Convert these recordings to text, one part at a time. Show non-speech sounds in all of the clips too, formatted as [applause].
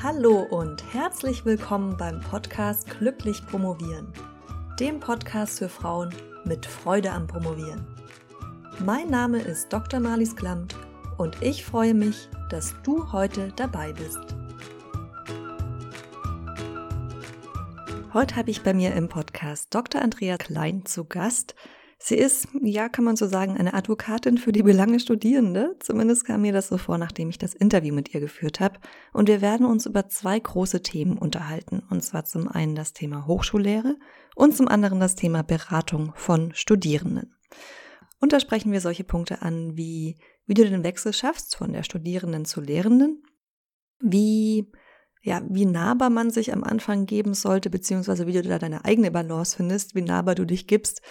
Hallo und herzlich willkommen beim Podcast Glücklich Promovieren, dem Podcast für Frauen mit Freude am Promovieren. Mein Name ist Dr. Marlies Klamt und ich freue mich, dass du heute dabei bist. Heute habe ich bei mir im Podcast Dr. Andrea Klein zu Gast. Sie ist, ja, kann man so sagen, eine Advokatin für die Belange Studierende. Zumindest kam mir das so vor, nachdem ich das Interview mit ihr geführt habe. Und wir werden uns über zwei große Themen unterhalten. Und zwar zum einen das Thema Hochschullehre und zum anderen das Thema Beratung von Studierenden. Und da sprechen wir solche Punkte an, wie, wie du den Wechsel schaffst von der Studierenden zu Lehrenden, wie, ja, wie nahbar man sich am Anfang geben sollte, beziehungsweise wie du da deine eigene Balance findest, wie nahbar du dich gibst,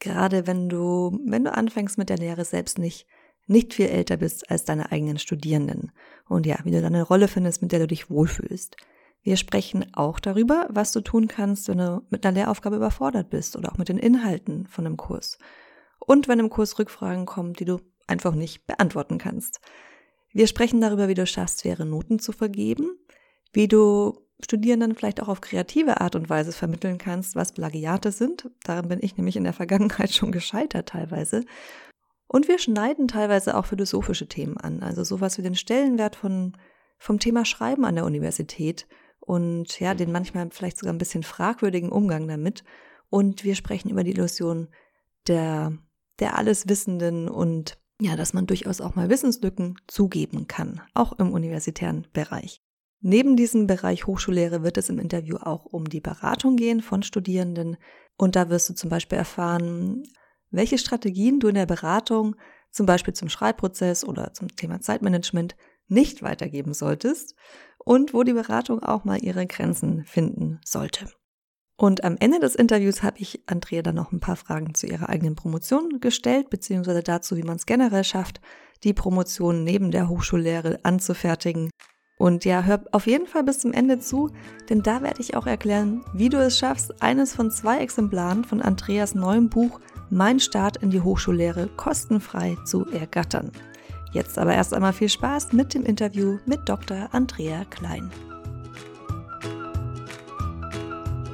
gerade wenn du, wenn du anfängst mit der Lehre selbst nicht, nicht viel älter bist als deine eigenen Studierenden. Und ja, wie du deine Rolle findest, mit der du dich wohlfühlst. Wir sprechen auch darüber, was du tun kannst, wenn du mit einer Lehraufgabe überfordert bist oder auch mit den Inhalten von einem Kurs. Und wenn im Kurs Rückfragen kommen, die du einfach nicht beantworten kannst. Wir sprechen darüber, wie du schaffst, faire Noten zu vergeben, wie du Studierenden vielleicht auch auf kreative Art und Weise vermitteln kannst, was Plagiate sind. Daran bin ich nämlich in der Vergangenheit [laughs] schon gescheitert teilweise. Und wir schneiden teilweise auch philosophische Themen an, also sowas wie den Stellenwert von, vom Thema Schreiben an der Universität und ja, den manchmal vielleicht sogar ein bisschen fragwürdigen Umgang damit. Und wir sprechen über die Illusion der, der Alleswissenden und ja, dass man durchaus auch mal Wissenslücken zugeben kann, auch im universitären Bereich. Neben diesem Bereich Hochschullehre wird es im Interview auch um die Beratung gehen von Studierenden. Und da wirst du zum Beispiel erfahren, welche Strategien du in der Beratung, zum Beispiel zum Schreibprozess oder zum Thema Zeitmanagement, nicht weitergeben solltest und wo die Beratung auch mal ihre Grenzen finden sollte. Und am Ende des Interviews habe ich Andrea dann noch ein paar Fragen zu ihrer eigenen Promotion gestellt, beziehungsweise dazu, wie man es generell schafft, die Promotion neben der Hochschullehre anzufertigen und ja, hör auf jeden Fall bis zum Ende zu, denn da werde ich auch erklären, wie du es schaffst, eines von zwei Exemplaren von Andreas neuem Buch Mein Start in die Hochschullehre kostenfrei zu ergattern. Jetzt aber erst einmal viel Spaß mit dem Interview mit Dr. Andrea Klein.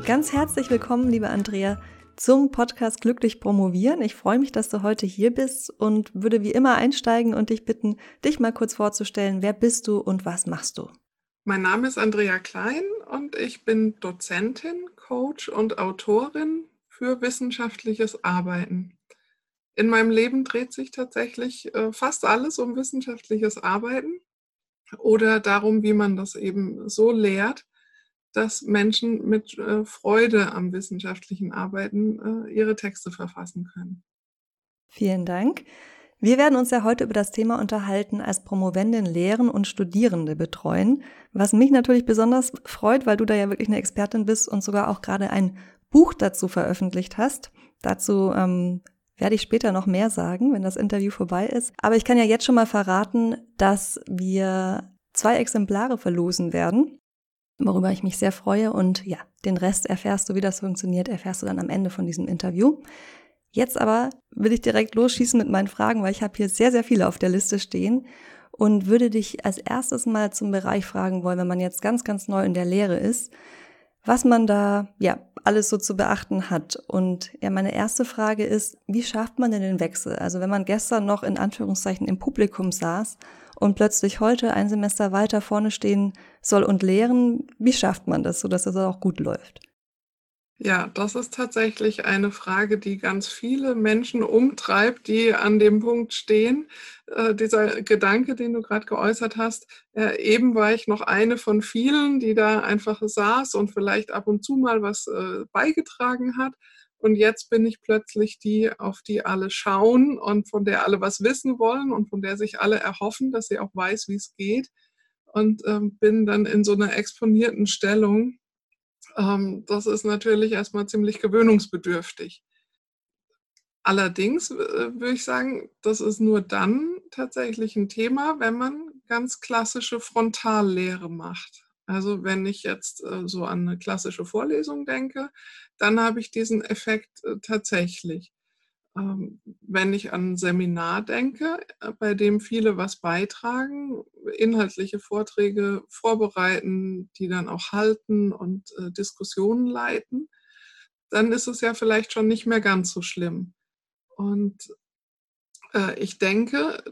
Ganz herzlich willkommen, liebe Andrea zum Podcast Glücklich Promovieren. Ich freue mich, dass du heute hier bist und würde wie immer einsteigen und dich bitten, dich mal kurz vorzustellen. Wer bist du und was machst du? Mein Name ist Andrea Klein und ich bin Dozentin, Coach und Autorin für wissenschaftliches Arbeiten. In meinem Leben dreht sich tatsächlich äh, fast alles um wissenschaftliches Arbeiten oder darum, wie man das eben so lehrt, dass Menschen mit äh, Freude am wissenschaftlichen Arbeiten äh, ihre Texte verfassen können. Vielen Dank. Wir werden uns ja heute über das Thema unterhalten, als Promovendin Lehren und Studierende betreuen, was mich natürlich besonders freut, weil du da ja wirklich eine Expertin bist und sogar auch gerade ein Buch dazu veröffentlicht hast. Dazu ähm, werde ich später noch mehr sagen, wenn das Interview vorbei ist. Aber ich kann ja jetzt schon mal verraten, dass wir zwei Exemplare verlosen werden worüber ich mich sehr freue. Und ja, den Rest erfährst du, wie das funktioniert, erfährst du dann am Ende von diesem Interview. Jetzt aber will ich direkt losschießen mit meinen Fragen, weil ich habe hier sehr, sehr viele auf der Liste stehen und würde dich als erstes mal zum Bereich fragen wollen, wenn man jetzt ganz, ganz neu in der Lehre ist, was man da ja alles so zu beachten hat. Und ja, meine erste Frage ist, wie schafft man denn den Wechsel? Also wenn man gestern noch in Anführungszeichen im Publikum saß und plötzlich heute ein Semester weiter vorne stehen soll und lehren, wie schafft man das, sodass das auch gut läuft? Ja, das ist tatsächlich eine Frage, die ganz viele Menschen umtreibt, die an dem Punkt stehen. Äh, dieser Gedanke, den du gerade geäußert hast, äh, eben war ich noch eine von vielen, die da einfach saß und vielleicht ab und zu mal was äh, beigetragen hat. Und jetzt bin ich plötzlich die, auf die alle schauen und von der alle was wissen wollen und von der sich alle erhoffen, dass sie auch weiß, wie es geht. Und ähm, bin dann in so einer exponierten Stellung. Ähm, das ist natürlich erstmal ziemlich gewöhnungsbedürftig. Allerdings äh, würde ich sagen, das ist nur dann tatsächlich ein Thema, wenn man ganz klassische Frontallehre macht. Also wenn ich jetzt äh, so an eine klassische Vorlesung denke, dann habe ich diesen Effekt äh, tatsächlich. Ähm, wenn ich an ein Seminar denke, äh, bei dem viele was beitragen, inhaltliche Vorträge vorbereiten, die dann auch halten und äh, Diskussionen leiten, dann ist es ja vielleicht schon nicht mehr ganz so schlimm. Und äh, ich denke,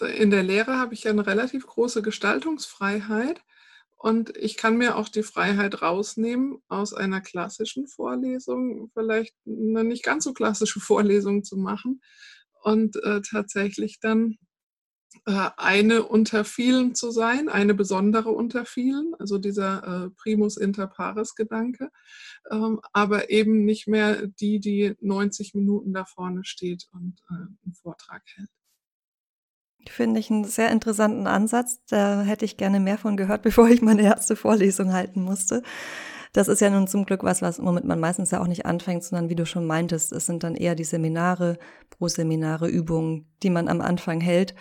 in der Lehre habe ich ja eine relativ große Gestaltungsfreiheit. Und ich kann mir auch die Freiheit rausnehmen, aus einer klassischen Vorlesung vielleicht eine nicht ganz so klassische [laughs] Vorlesung zu machen und äh, tatsächlich dann äh, eine unter vielen zu sein, eine besondere unter vielen, also dieser äh, Primus inter pares Gedanke, ähm, aber eben nicht mehr die, die 90 Minuten da vorne steht und äh, einen Vortrag hält. Finde ich einen sehr interessanten Ansatz. Da hätte ich gerne mehr von gehört, [laughs] bevor ich meine erste Vorlesung halten musste. Das ist ja nun zum Glück was, was womit man meistens ja auch nicht anfängt, sondern wie du schon meintest, es sind dann eher die Seminare, Pro-Seminare, Übungen, die man am Anfang hält.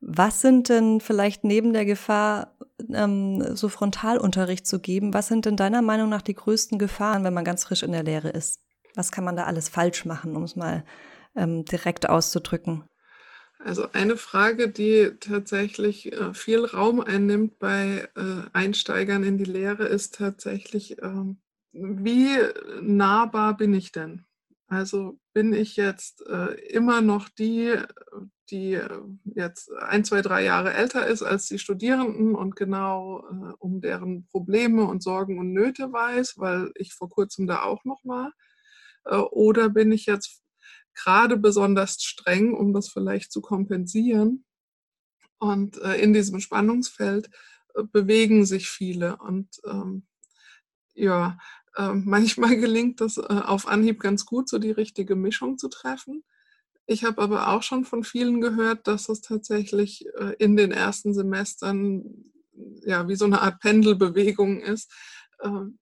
Was sind denn vielleicht neben der Gefahr, ähm, so Frontalunterricht zu geben, was sind denn deiner Meinung nach die größten Gefahren, wenn man ganz frisch in der Lehre ist? Was kann man da alles falsch machen, um es mal ähm, direkt auszudrücken? Also eine Frage, die tatsächlich äh, viel Raum einnimmt bei äh, Einsteigern in die Lehre, ist tatsächlich, ähm, wie nahbar bin ich denn? Also bin ich jetzt äh, immer noch die, die jetzt ein, zwei, drei Jahre älter ist als die Studierenden und genau um deren Probleme und Sorgen und Nöte weiß, weil ich vor kurzem da auch noch war? Oder bin ich jetzt gerade besonders streng, um das vielleicht zu kompensieren. Und äh, in diesem Spannungsfeld äh, bewegen sich viele. Und ähm, ja, äh, [laughs] manchmal gelingt das äh, auf Anhieb ganz gut, so die richtige Mischung zu treffen. Ich habe aber auch schon von vielen gehört, dass es tatsächlich äh, in den ersten Semestern ja wie so eine Art Pendelbewegung ist ähm,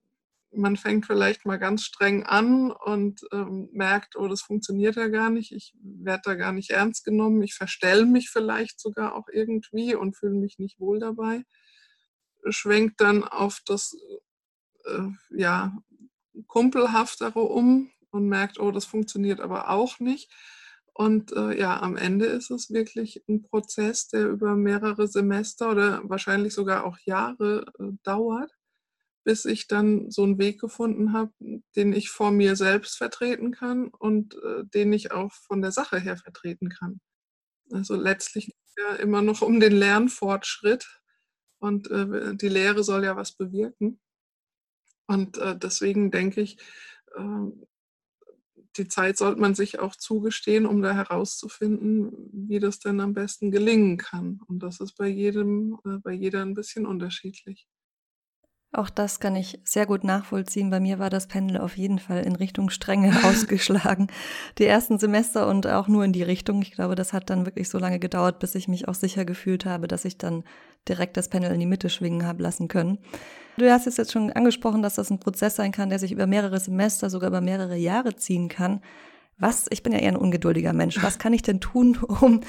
man fängt vielleicht mal ganz streng an und ähm, merkt, oh, das funktioniert ja gar nicht, ich werde da gar nicht ernst genommen, ich verstelle mich vielleicht sogar auch irgendwie und fühle mich nicht wohl dabei, schwenkt dann auf das äh, ja, kumpelhaftere um und merkt, oh, das funktioniert aber auch nicht. Und äh, ja, am Ende ist es wirklich ein Prozess, der über mehrere Semester oder wahrscheinlich sogar auch Jahre äh, dauert bis ich dann so einen Weg gefunden habe, den ich vor mir selbst vertreten kann und äh, den ich auch von der Sache her vertreten kann. Also letztlich geht ja immer noch um den Lernfortschritt und äh, die Lehre soll ja was bewirken. Und äh, deswegen denke ich, ähm, die Zeit sollte man sich auch zugestehen, um da herauszufinden, wie das denn am besten gelingen kann. Und das ist bei jedem, äh, bei jeder ein bisschen unterschiedlich. Auch das kann ich sehr gut nachvollziehen. Bei mir war das Pendel auf jeden Fall in Richtung Strenge [laughs] ausgeschlagen. Die ersten Semester und auch nur in die Richtung. Ich glaube, das hat dann wirklich so lange gedauert, bis ich mich auch sicher gefühlt habe, dass ich dann direkt das Pendel in die Mitte schwingen habe lassen können. Du hast es jetzt schon angesprochen, dass das ein Prozess sein kann, der sich über mehrere Semester, sogar über mehrere Jahre ziehen kann was, ich bin ja eher ein ungeduldiger Mensch, was kann ich denn tun, um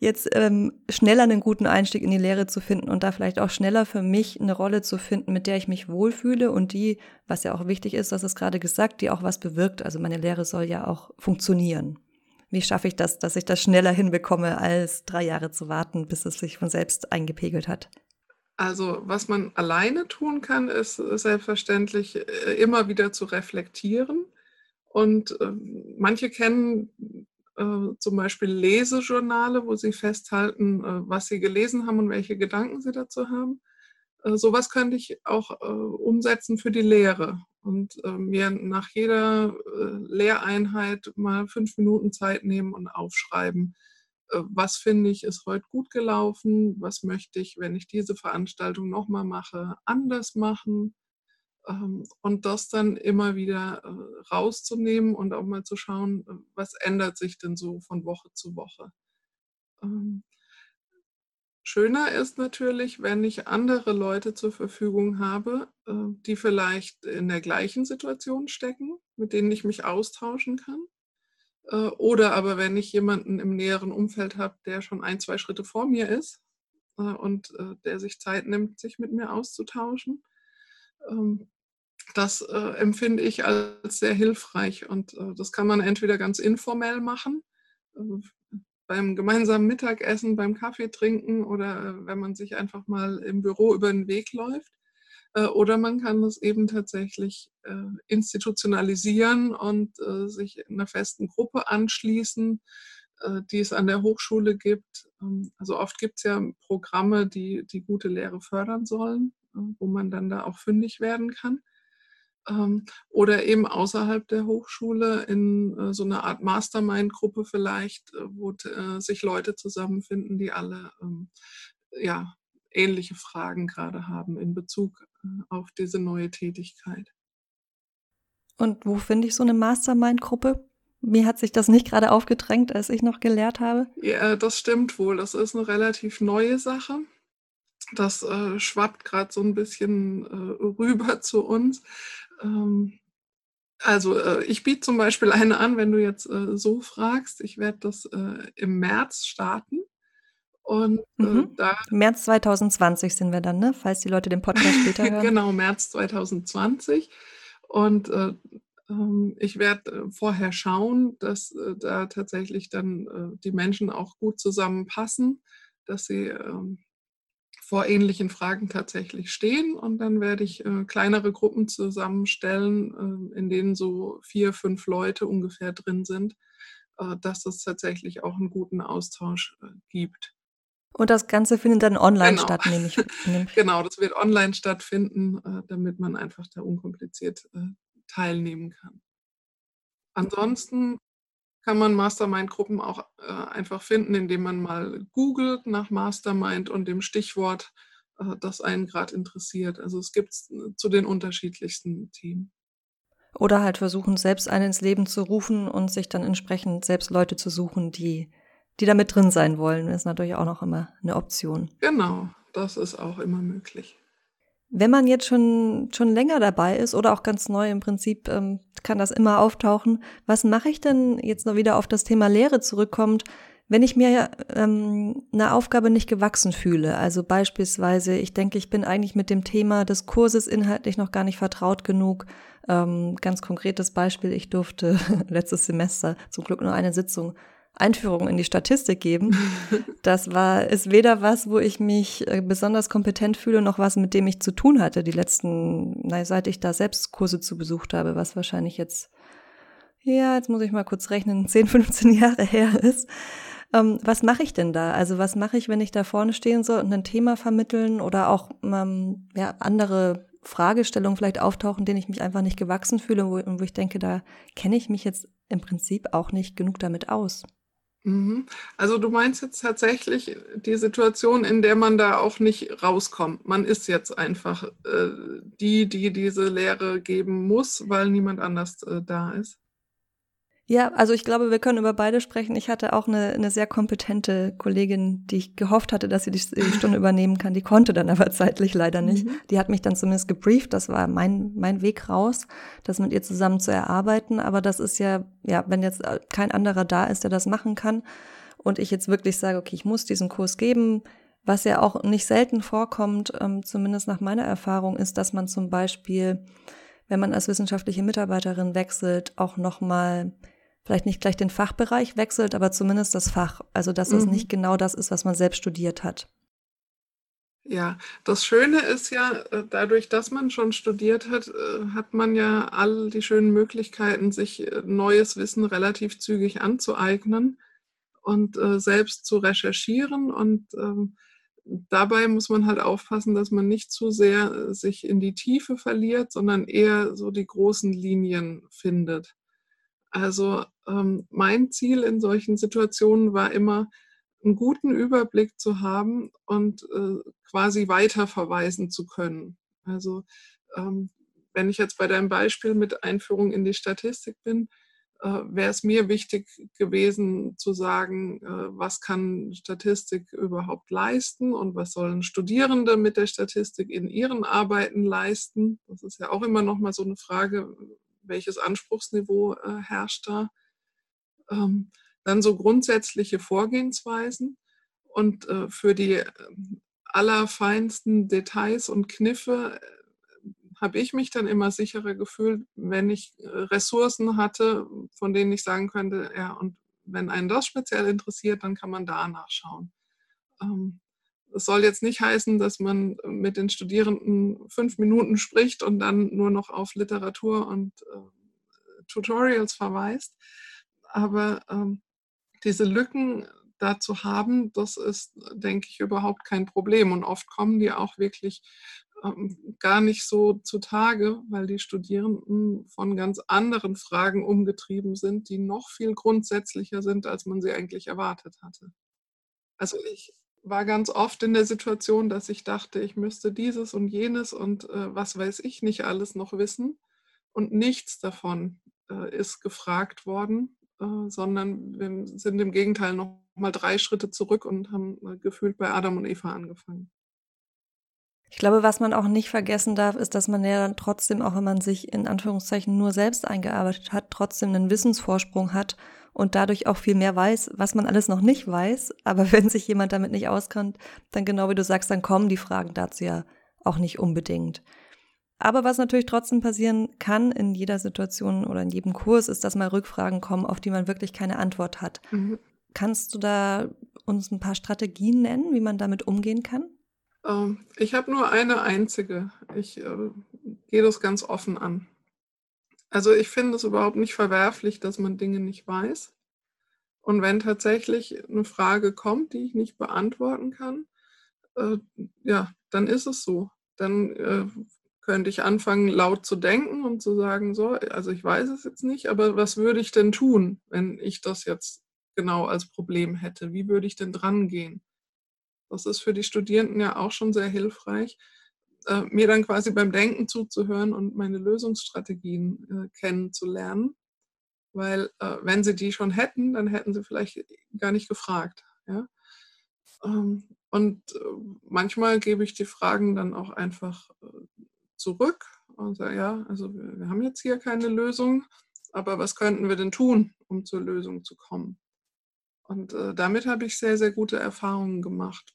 jetzt ähm, schneller einen guten Einstieg in die Lehre zu finden und da vielleicht auch schneller für mich eine Rolle zu finden, mit der ich mich wohlfühle und die, was ja auch wichtig ist, das ist gerade gesagt, die auch was bewirkt. Also meine Lehre soll ja auch funktionieren. Wie schaffe ich das, dass ich das schneller hinbekomme, als drei Jahre zu warten, bis es sich von selbst eingepegelt hat? Also was man alleine tun kann, ist selbstverständlich äh, immer wieder zu reflektieren und äh, manche kennen äh, zum Beispiel Lesejournale, wo sie festhalten, äh, was sie gelesen haben und welche Gedanken sie dazu haben. Äh, sowas könnte ich auch äh, umsetzen für die Lehre und äh, mir nach jeder Lehreinheit mal fünf Minuten Zeit nehmen und aufschreiben. Was finde ich ist heute gut gelaufen? Was möchte ich, wenn ich diese Veranstaltung nochmal mache, anders machen? Ähm, und das dann immer wieder äh, rauszunehmen und auch mal zu schauen, äh, was ändert sich denn so von Woche zu Woche. Ähm, schöner ist natürlich, wenn ich andere Leute zur Verfügung habe, äh, die vielleicht in der gleichen Situation stecken, mit denen ich mich austauschen kann. Oder aber wenn ich jemanden im näheren Umfeld habe, der schon ein, zwei Schritte vor mir ist und der sich Zeit nimmt, sich mit mir auszutauschen. Das äh, empfinde ich als sehr hilfreich und äh, das kann man entweder ganz informell machen, äh, beim gemeinsamen Mittagessen, beim Kaffee trinken oder äh, wenn man sich einfach mal im Büro über den Weg läuft. Äh, oder man kann das eben tatsächlich äh, institutionalisieren und sich einer festen Gruppe anschließen, die es an der Hochschule gibt. Ähm, also oft gibt es ja Programme, die die gute Lehre fördern sollen, wo man dann da auch fündig werden kann. Ähm, oder eben außerhalb der Hochschule in äh, so einer Art Mastermind-Gruppe vielleicht, äh, wo äh, sich Leute zusammenfinden, die alle ähm, ja, ähnliche Fragen gerade haben in Bezug auf diese neue Tätigkeit. Und wo finde ich so eine Mastermind-Gruppe? Mir hat sich das nicht gerade aufgedrängt, als ich noch gelehrt habe. Ja, das stimmt wohl. Das ist eine relativ neue Sache. Das äh, schwappt gerade so ein bisschen äh, rüber [laughs] zu uns. Ähm, also äh, ich biete zum Beispiel eine an, wenn du jetzt äh, so fragst. Ich werde das äh, im März starten. Und äh, mhm. da. März 2020 sind wir dann, ne? Falls die Leute den Podcast später [laughs] hören. genau, März 2020. Und äh, ähm, ich werde äh, vorher schauen, dass da tatsächlich dann die Menschen auch gut zusammenpassen, dass sie ähm, vor ähnlichen Fragen tatsächlich stehen. Und dann werde ich äh, kleinere Gruppen zusammenstellen, äh, in denen so vier, fünf Leute ungefähr drin sind, äh, dass es tatsächlich auch einen guten Austausch äh, gibt. Und das Ganze findet dann online genau. statt, nehme ich. [laughs] genau, das wird online stattfinden, äh, damit man einfach da unkompliziert äh, teilnehmen kann. Ansonsten kann man Mastermind-Gruppen auch äh, einfach finden, indem man mal googelt nach Mastermind und dem Stichwort, äh, das einen gerade interessiert. Also es gibt es äh, zu den unterschiedlichsten Themen. Oder halt versuchen, selbst einen ins Leben zu rufen und sich dann entsprechend selbst Leute zu suchen, die, die da mit drin sein wollen. Ist natürlich auch noch immer eine Option. Genau, das ist auch immer möglich. Wenn man jetzt schon, schon länger dabei ist oder auch ganz neu im Prinzip, ähm, kann das immer auftauchen. Was mache ich denn jetzt noch wieder auf das Thema Lehre zurückkommt, wenn ich mir ähm, eine Aufgabe nicht gewachsen fühle? Also beispielsweise, ich denke, ich bin eigentlich mit dem Thema des Kurses inhaltlich noch gar nicht vertraut genug. Ähm, ganz konkretes Beispiel, ich durfte [laughs] letztes Semester zum Glück nur eine Sitzung Einführung in die Statistik geben. [laughs] Das war, ist weder was, wo ich mich äh, besonders kompetent fühle, noch was, mit dem ich zu tun hatte, die letzten, na, seit ich da selbst Kurse zu besucht habe, was wahrscheinlich jetzt, ja, jetzt muss ich mal kurz rechnen, [laughs] 10, 15 Jahre her ist. Ähm, was mache ich denn da? Also was mache ich, wenn ich da vorne stehen soll und ein Thema vermitteln oder auch ähm, ja, andere Fragestellungen vielleicht auftauchen, denen ich mich einfach nicht gewachsen fühle und wo, wo ich denke, da kenne ich mich jetzt im Prinzip auch nicht genug damit aus. Mhm. Also du meinst jetzt tatsächlich die Situation, in der man da auch nicht rauskommt. Man ist jetzt einfach äh, die, die diese Lehre geben muss, weil niemand anders äh, da ist. Ja, also ich glaube, wir können über beide sprechen. Ich hatte auch eine, eine sehr kompetente Kollegin, die ich gehofft hatte, dass sie die, die Stunde [laughs] übernehmen kann. Die konnte dann aber zeitlich leider nicht. Mhm. Die hat mich dann zumindest gebrieft. Das war mein, mein Weg raus, das mit ihr zusammen zu erarbeiten. Aber das ist ja, ja, wenn jetzt kein anderer da ist, der das machen kann und ich jetzt wirklich sage, okay, ich muss diesen Kurs geben, was ja auch nicht selten vorkommt, ähm, zumindest nach meiner Erfahrung, ist, dass man zum Beispiel, wenn man als wissenschaftliche Mitarbeiterin wechselt, auch nochmal vielleicht nicht gleich den Fachbereich wechselt, aber zumindest das Fach. Also dass es mhm. nicht genau das ist, was man selbst studiert hat. Ja, das Schöne ist ja, äh, dadurch, dass man schon studiert hat, äh, hat man ja all die schönen Möglichkeiten, sich äh, neues Wissen relativ zügig anzueignen und selbst zu recherchieren. Und ähm, dabei muss man halt aufpassen, dass man nicht zu sehr sich in die Tiefe verliert, sondern eher so die großen Linien findet. Also ähm, mein Ziel in solchen Situationen war immer, einen guten Überblick zu haben und äh, quasi weiterverweisen zu können. Also ähm, wenn ich jetzt bei deinem Beispiel mit Einführung in die Statistik bin, äh, wäre es mir wichtig gewesen zu sagen, äh, was kann Statistik überhaupt leisten und was sollen Studierende mit der Statistik in ihren Arbeiten leisten. Das ist ja auch immer noch mal so eine Frage, welches Anspruchsniveau äh, herrscht da. Ähm, dann so grundsätzliche Vorgehensweisen und äh, für die äh, allerfeinsten Details und Kniffe äh, habe ich mich dann immer sicherer gefühlt, wenn ich äh, Ressourcen hatte, von denen ich sagen könnte, ja, und wenn einen das speziell interessiert, dann kann man da nachschauen. Ähm, das soll jetzt nicht heißen, dass man mit den Studierenden fünf Minuten spricht und dann nur noch auf Literatur und äh, Tutorials verweist. Aber ähm, diese Lücken da zu haben, das ist, denke ich, überhaupt kein Problem. Und oft kommen die auch wirklich ähm, gar nicht so zutage, weil die Studierenden von ganz anderen Fragen umgetrieben sind, die noch viel grundsätzlicher sind, als man sie eigentlich erwartet hatte. Also ich war ganz oft in der Situation, dass ich dachte, ich müsste dieses und jenes und äh, was weiß ich nicht alles noch wissen. Und nichts davon äh, ist gefragt worden, äh, sondern wir sind im Gegenteil noch mal drei Schritte zurück und haben äh, gefühlt bei Adam und Eva angefangen. Ich glaube, was man auch nicht vergessen darf, ist, dass man ja dann trotzdem, auch wenn man sich in Anführungszeichen nur selbst eingearbeitet hat, trotzdem einen Wissensvorsprung hat und dadurch auch viel mehr weiß, was man alles noch nicht weiß. Aber [laughs] wenn sich jemand damit nicht auskennt, dann genau wie du sagst, dann kommen die Fragen dazu ja auch nicht unbedingt. Aber was natürlich trotzdem passieren kann in jeder Situation oder in jedem Kurs, ist, dass mal Rückfragen kommen, auf die man wirklich keine Antwort hat. Mhm. Kannst du da uns ein paar Strategien nennen, wie man damit umgehen kann? Ähm, ich habe nur eine einzige. Ich äh, gehe das ganz offen an. Also ich finde es überhaupt nicht verwerflich, dass man Dinge nicht weiß. Und wenn tatsächlich eine Frage kommt, die ich nicht beantworten kann, äh, ja, dann ist es so. Dann äh, könnte ich anfangen, laut zu denken und zu sagen, so, also ich weiß es jetzt nicht, aber was würde ich denn tun, wenn ich das jetzt genau als Problem hätte? Wie würde ich denn dran gehen? Das ist für die Studierenden ja auch schon sehr hilfreich, äh, mir dann quasi beim Denken zuzuhören und meine Lösungsstrategien äh, kennenzulernen. Weil äh, wenn sie die schon hätten, dann hätten sie vielleicht gar nicht gefragt. Ja? Ähm, und äh, manchmal gebe ich die Fragen dann auch einfach äh, zurück und sage, ja, also wir, wir haben jetzt hier keine Lösung, aber was könnten wir denn tun, um zur Lösung zu kommen? Und äh, damit habe ich sehr, sehr gute Erfahrungen gemacht.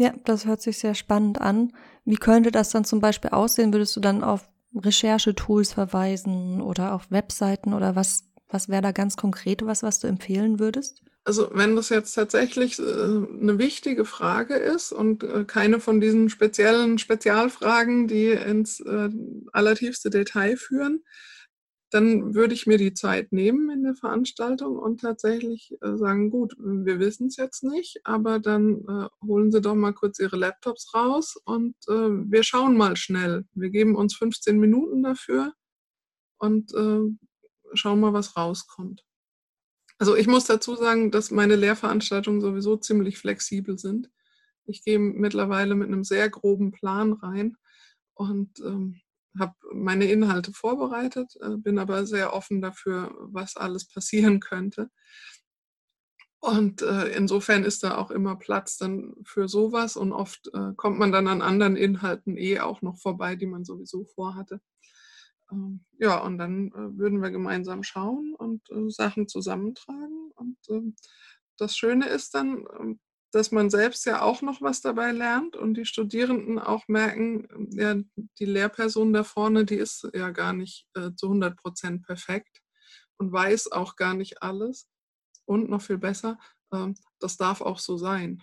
Ja, das hört sich sehr spannend an. Wie könnte das dann zum Beispiel aussehen? Würdest du dann auf Recherchetools verweisen oder auf Webseiten oder was, was wäre da ganz konkret was, was du empfehlen würdest? Also wenn das jetzt tatsächlich äh, eine wichtige Frage ist und äh, keine von diesen speziellen Spezialfragen, die ins äh, allertiefste Detail führen, dann würde ich mir die Zeit nehmen in der Veranstaltung und tatsächlich äh, sagen, gut, wir wissen es jetzt nicht, aber dann äh, holen Sie doch mal kurz Ihre Laptops raus und äh, wir schauen mal schnell. Wir geben uns 15 Minuten dafür und äh, schauen mal, was rauskommt. Also ich muss dazu sagen, dass meine Lehrveranstaltungen sowieso ziemlich flexibel sind. Ich gehe mittlerweile mit einem sehr groben Plan rein und ähm, habe meine Inhalte vorbereitet, äh, bin aber sehr offen dafür, was alles passieren könnte. Und äh, insofern ist da auch immer Platz dann für sowas und oft äh, kommt man dann an anderen Inhalten eh auch noch vorbei, die man sowieso vorhatte. Ähm, ja, und dann äh, würden wir gemeinsam schauen und äh, Sachen zusammentragen. Und ähm, das Schöne ist dann, ähm, dass man selbst ja auch noch was dabei lernt und die Studierenden auch merken, ja, die Lehrperson da vorne, die ist ja gar nicht äh, zu 100 Prozent perfekt und weiß auch gar nicht alles. Und noch viel besser, äh, das darf auch so sein.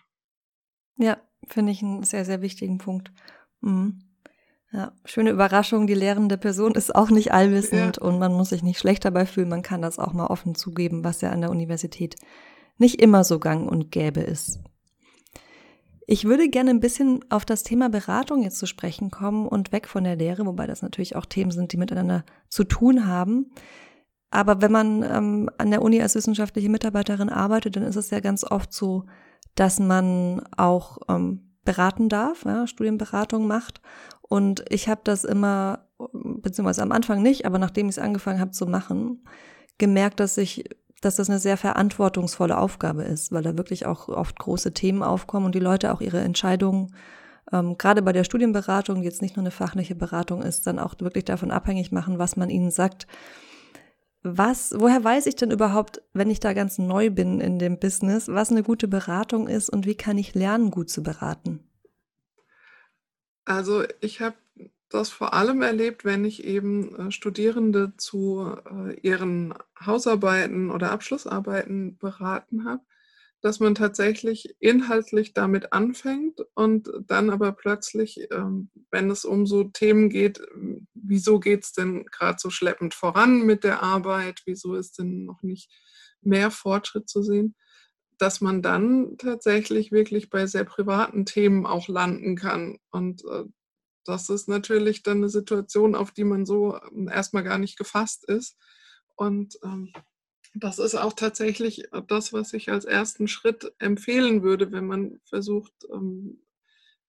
Ja, finde ich einen sehr, sehr wichtigen Punkt. Mhm. Ja, schöne Überraschung. Die lehrende Person ist auch nicht allwissend ja. und man muss sich nicht schlecht dabei fühlen. Man kann das auch mal offen zugeben, was ja an der Universität nicht immer so gang und gäbe ist. Ich würde gerne ein bisschen auf das Thema Beratung jetzt zu sprechen kommen und weg von der Lehre, wobei das natürlich auch Themen sind, die miteinander zu tun haben. Aber wenn man ähm, an der Uni als wissenschaftliche Mitarbeiterin arbeitet, dann ist es ja ganz oft so, dass man auch ähm, beraten darf, ja, Studienberatung macht. Und ich habe das immer, beziehungsweise am Anfang nicht, aber nachdem ich es angefangen habe zu machen, gemerkt, dass ich dass das eine sehr verantwortungsvolle Aufgabe ist, weil da wirklich auch oft große Themen aufkommen und die Leute auch ihre Entscheidungen, ähm, gerade bei der Studienberatung, die jetzt nicht nur eine fachliche Beratung ist, dann auch wirklich davon abhängig machen, was man ihnen sagt. Was, woher weiß ich denn überhaupt, wenn ich da ganz neu bin in dem Business, was eine gute Beratung ist und wie kann ich lernen, gut zu beraten? Also ich habe das vor allem erlebt, wenn ich eben äh, Studierende zu äh, ihren Hausarbeiten oder Abschlussarbeiten beraten habe, dass man tatsächlich inhaltlich damit anfängt und dann aber plötzlich, ähm, wenn es um so Themen geht, wieso geht es denn gerade so schleppend voran mit der Arbeit, wieso ist denn noch nicht mehr Fortschritt zu sehen, dass man dann tatsächlich wirklich bei sehr privaten Themen auch landen kann. Und äh, das ist natürlich dann eine Situation, auf die man so ähm, erstmal gar nicht gefasst ist. Und ähm, das ist auch tatsächlich das, was ich als ersten Schritt empfehlen würde, wenn man versucht, ähm,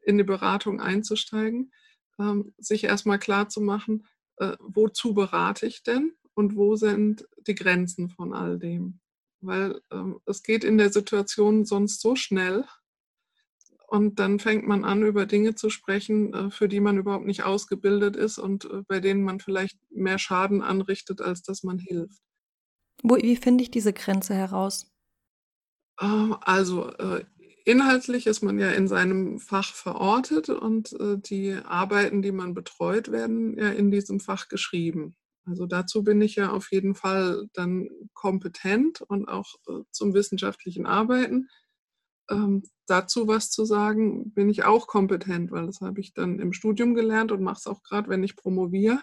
in die Beratung einzusteigen, ähm, sich erstmal klar zu machen, äh, wozu berate ich denn und wo sind die Grenzen von all dem weil ähm, es geht in der Situation sonst so schnell. Und dann fängt man an, über Dinge zu sprechen, äh, für die man überhaupt nicht ausgebildet ist und äh, bei denen man vielleicht mehr Schaden anrichtet, als dass man hilft. Wo, wie finde ich diese Grenze heraus? Ähm, also äh, inhaltlich ist man ja in seinem Fach verortet und die Arbeiten, die man betreut, werden ja in diesem Fach geschrieben. Also dazu bin ich ja auf jeden Fall dann kompetent und auch zum wissenschaftlichen Arbeiten. Ähm, dazu was zu sagen, bin ich auch kompetent, weil das habe ich dann im Studium gelernt und mache es auch gerade, wenn ich promoviere.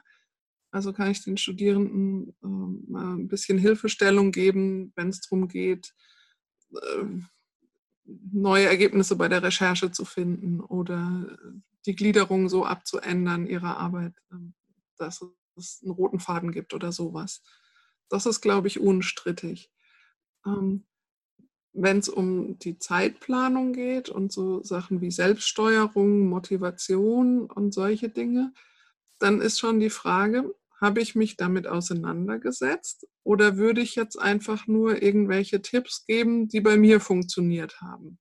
Also kann ich den Studierenden äh, mal ein bisschen Hilfestellung geben, wenn es darum geht, äh, neue Ergebnisse bei der Recherche zu finden oder die Gliederung so abzuändern ihrer Arbeit, ähm, dass es einen roten Faden gibt oder sowas. Das ist, glaube ich, unstrittig. Ähm, Wenn es um die Zeitplanung geht und so Sachen wie Selbststeuerung, Motivation und solche Dinge, dann ist schon die Frage, habe ich mich damit auseinandergesetzt oder würde ich jetzt einfach nur irgendwelche Tipps geben, die bei mir funktioniert haben?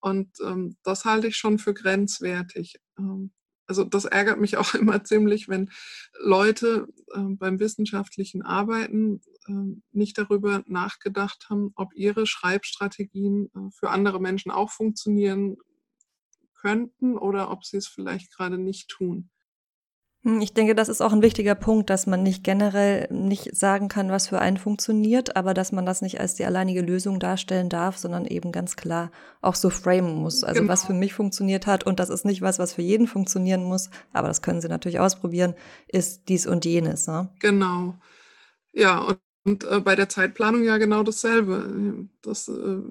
Und ähm, das halte ich schon für grenzwertig. Ähm, also das ärgert mich [laughs] auch immer ziemlich, wenn Leute äh, beim wissenschaftlichen Arbeiten äh, nicht darüber nachgedacht haben, ob ihre Schreibstrategien äh, für andere Menschen auch funktionieren könnten oder ob sie es vielleicht gerade nicht tun. Hm, ich denke, das ist auch ein wichtiger Punkt, dass man nicht generell nicht sagen kann, was für einen funktioniert, aber dass man das nicht als die alleinige Lösung darstellen darf, sondern eben ganz klar auch so framen muss. Also genau. was für mich funktioniert hat und das ist nicht was, was für jeden funktionieren muss, aber das können Sie natürlich ausprobieren, ist dies und jenes. Ne? Genau. Ja, und, und äh, bei der Zeitplanung ja genau dasselbe. Das äh,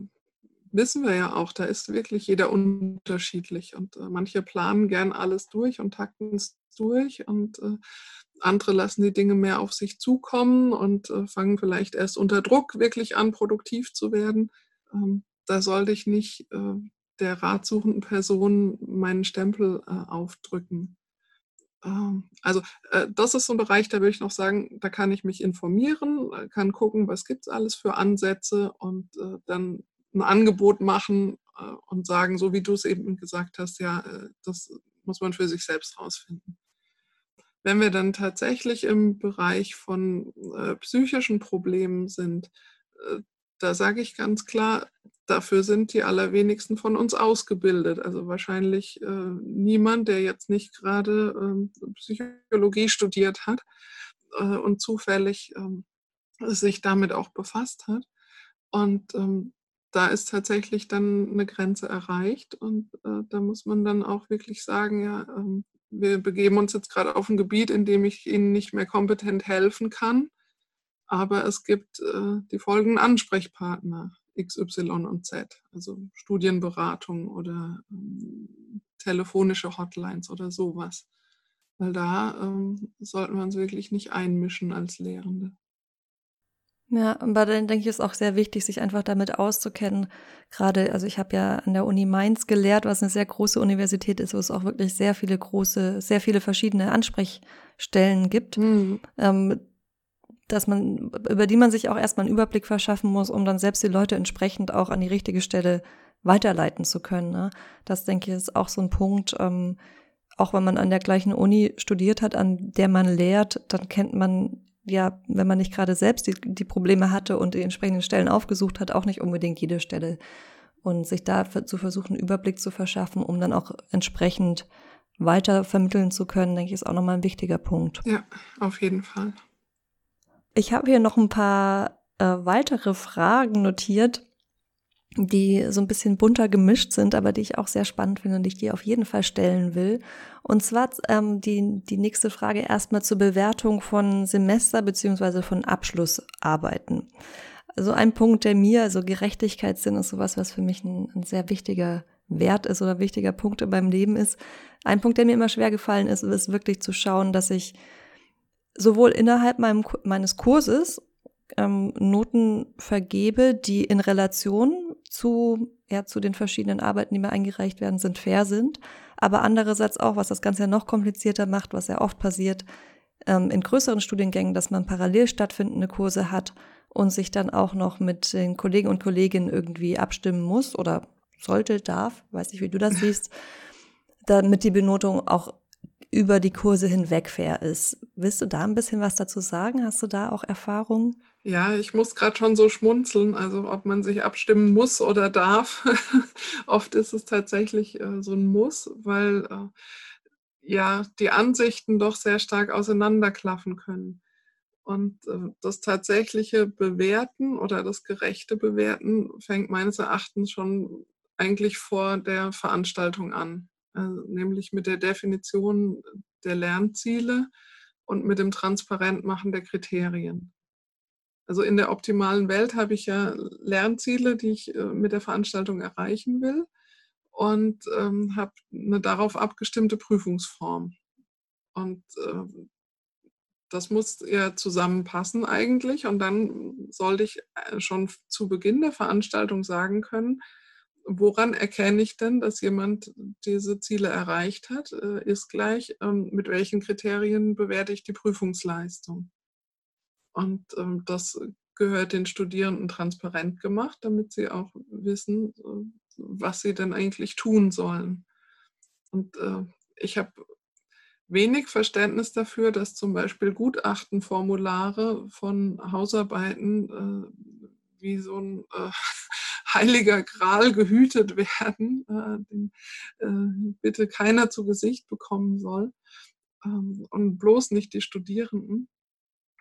wissen wir ja auch, da ist wirklich jeder unterschiedlich und äh, manche planen gern alles durch und takten es durch und äh, andere lassen die Dinge mehr auf sich zukommen und äh, fangen vielleicht erst unter Druck wirklich an, produktiv zu werden. Ähm, da sollte ich nicht äh, der ratsuchenden Person meinen Stempel äh, aufdrücken. Ähm, also äh, das ist so ein Bereich, da würde ich noch sagen, da kann ich mich informieren, kann gucken, was gibt es alles für Ansätze und dann ein Angebot machen und sagen, so wie du es eben gesagt hast, ja, das muss man für sich selbst rausfinden. Wenn wir dann tatsächlich im Bereich von äh, psychischen Problemen sind, äh, da sage ich ganz klar, dafür sind die allerwenigsten von uns ausgebildet. Also wahrscheinlich äh, niemand, der jetzt nicht gerade ähm, Psychologie studiert hat äh, und zufällig ähm, sich damit auch befasst hat. Und ähm, da ist tatsächlich dann eine Grenze erreicht und äh, da muss man dann auch wirklich sagen, ja, ähm, wir begeben uns jetzt gerade auf ein Gebiet, in dem ich Ihnen nicht mehr kompetent helfen kann. Aber es gibt äh, die folgenden Ansprechpartner X, Y und Z, also Studienberatung oder ähm, telefonische Hotlines oder sowas. Weil da ähm, sollten wir uns wirklich nicht einmischen als Lehrende. Ja, aber dann denke ich, ist auch sehr wichtig, sich einfach damit auszukennen. Gerade, also ich habe ja an der Uni Mainz gelehrt, was eine sehr große Universität ist, wo es auch wirklich sehr viele große, sehr viele verschiedene Ansprechstellen gibt, mhm. ähm, dass man, über die man sich auch erstmal einen Überblick verschaffen muss, um dann selbst die Leute entsprechend auch an die richtige Stelle weiterleiten zu können. Ne? Das denke ich ist auch so ein Punkt. Ähm, auch wenn man an der gleichen Uni studiert hat, an der man lehrt, dann kennt man ja, wenn man nicht gerade selbst die, die Probleme hatte und die entsprechenden Stellen aufgesucht hat, auch nicht unbedingt jede Stelle. Und sich da zu versuchen, Überblick zu verschaffen, um dann auch entsprechend weiter vermitteln zu können, denke ich, ist auch nochmal ein wichtiger Punkt. Ja, auf jeden Fall. Ich habe hier noch ein paar äh, weitere Fragen notiert, die so ein bisschen bunter gemischt sind, aber die ich auch sehr spannend finde und die ich dir auf jeden Fall stellen will. Und zwar ähm, die, die nächste Frage erstmal zur Bewertung von Semester beziehungsweise von Abschlussarbeiten. Also ein Punkt, der mir, also Gerechtigkeitssinn ist sowas, was für mich ein, ein sehr wichtiger Wert ist oder wichtiger Punkt in meinem Leben ist. Ein Punkt, der mir immer schwer gefallen ist, ist wirklich zu schauen, dass ich sowohl innerhalb meinem, meines Kurses ähm, Noten vergebe, die in Relation zu, ja, zu den verschiedenen Arbeiten, die mir eingereicht werden, sind fair sind. Aber andererseits auch, was das Ganze ja noch komplizierter macht, was ja oft passiert, ähm, in größeren Studiengängen, dass man parallel stattfindende Kurse hat und sich dann auch noch mit den Kollegen und Kolleginnen irgendwie abstimmen muss oder sollte, darf, weiß nicht, wie du das siehst, [laughs] damit die Benotung auch über die Kurse hinweg fair ist. Willst du da ein bisschen was dazu sagen? Hast du da auch Erfahrungen? Ja, ich muss gerade schon so schmunzeln, also ob man sich abstimmen muss oder darf. [laughs] Oft ist es tatsächlich äh, so ein Muss, weil äh, ja die Ansichten doch sehr stark auseinanderklaffen können. Und äh, das tatsächliche Bewerten oder das gerechte Bewerten fängt meines Erachtens schon eigentlich vor der Veranstaltung an, nämlich mit der Definition der Lernziele und mit dem Transparentmachen der Kriterien. Also in der optimalen Welt habe ich ja Lernziele, die ich äh, mit der Veranstaltung erreichen will und ähm, habe eine darauf abgestimmte Prüfungsform. Und äh, das muss ja zusammenpassen eigentlich. Und dann sollte ich äh, schon zu Beginn der Veranstaltung sagen können, woran erkenne ich denn, dass jemand diese Ziele erreicht hat, äh, ist gleich, ähm, mit welchen Kriterien bewerte ich die Prüfungsleistung. Und ähm, das gehört den Studierenden transparent gemacht, damit sie auch wissen, was sie denn eigentlich tun sollen. Und äh, ich habe wenig Verständnis dafür, dass zum Beispiel Gutachtenformulare von Hausarbeiten äh, wie so ein äh, heiliger Gral gehütet werden, äh, den äh, bitte keiner zu Gesicht bekommen soll ähm, und bloß nicht die Studierenden.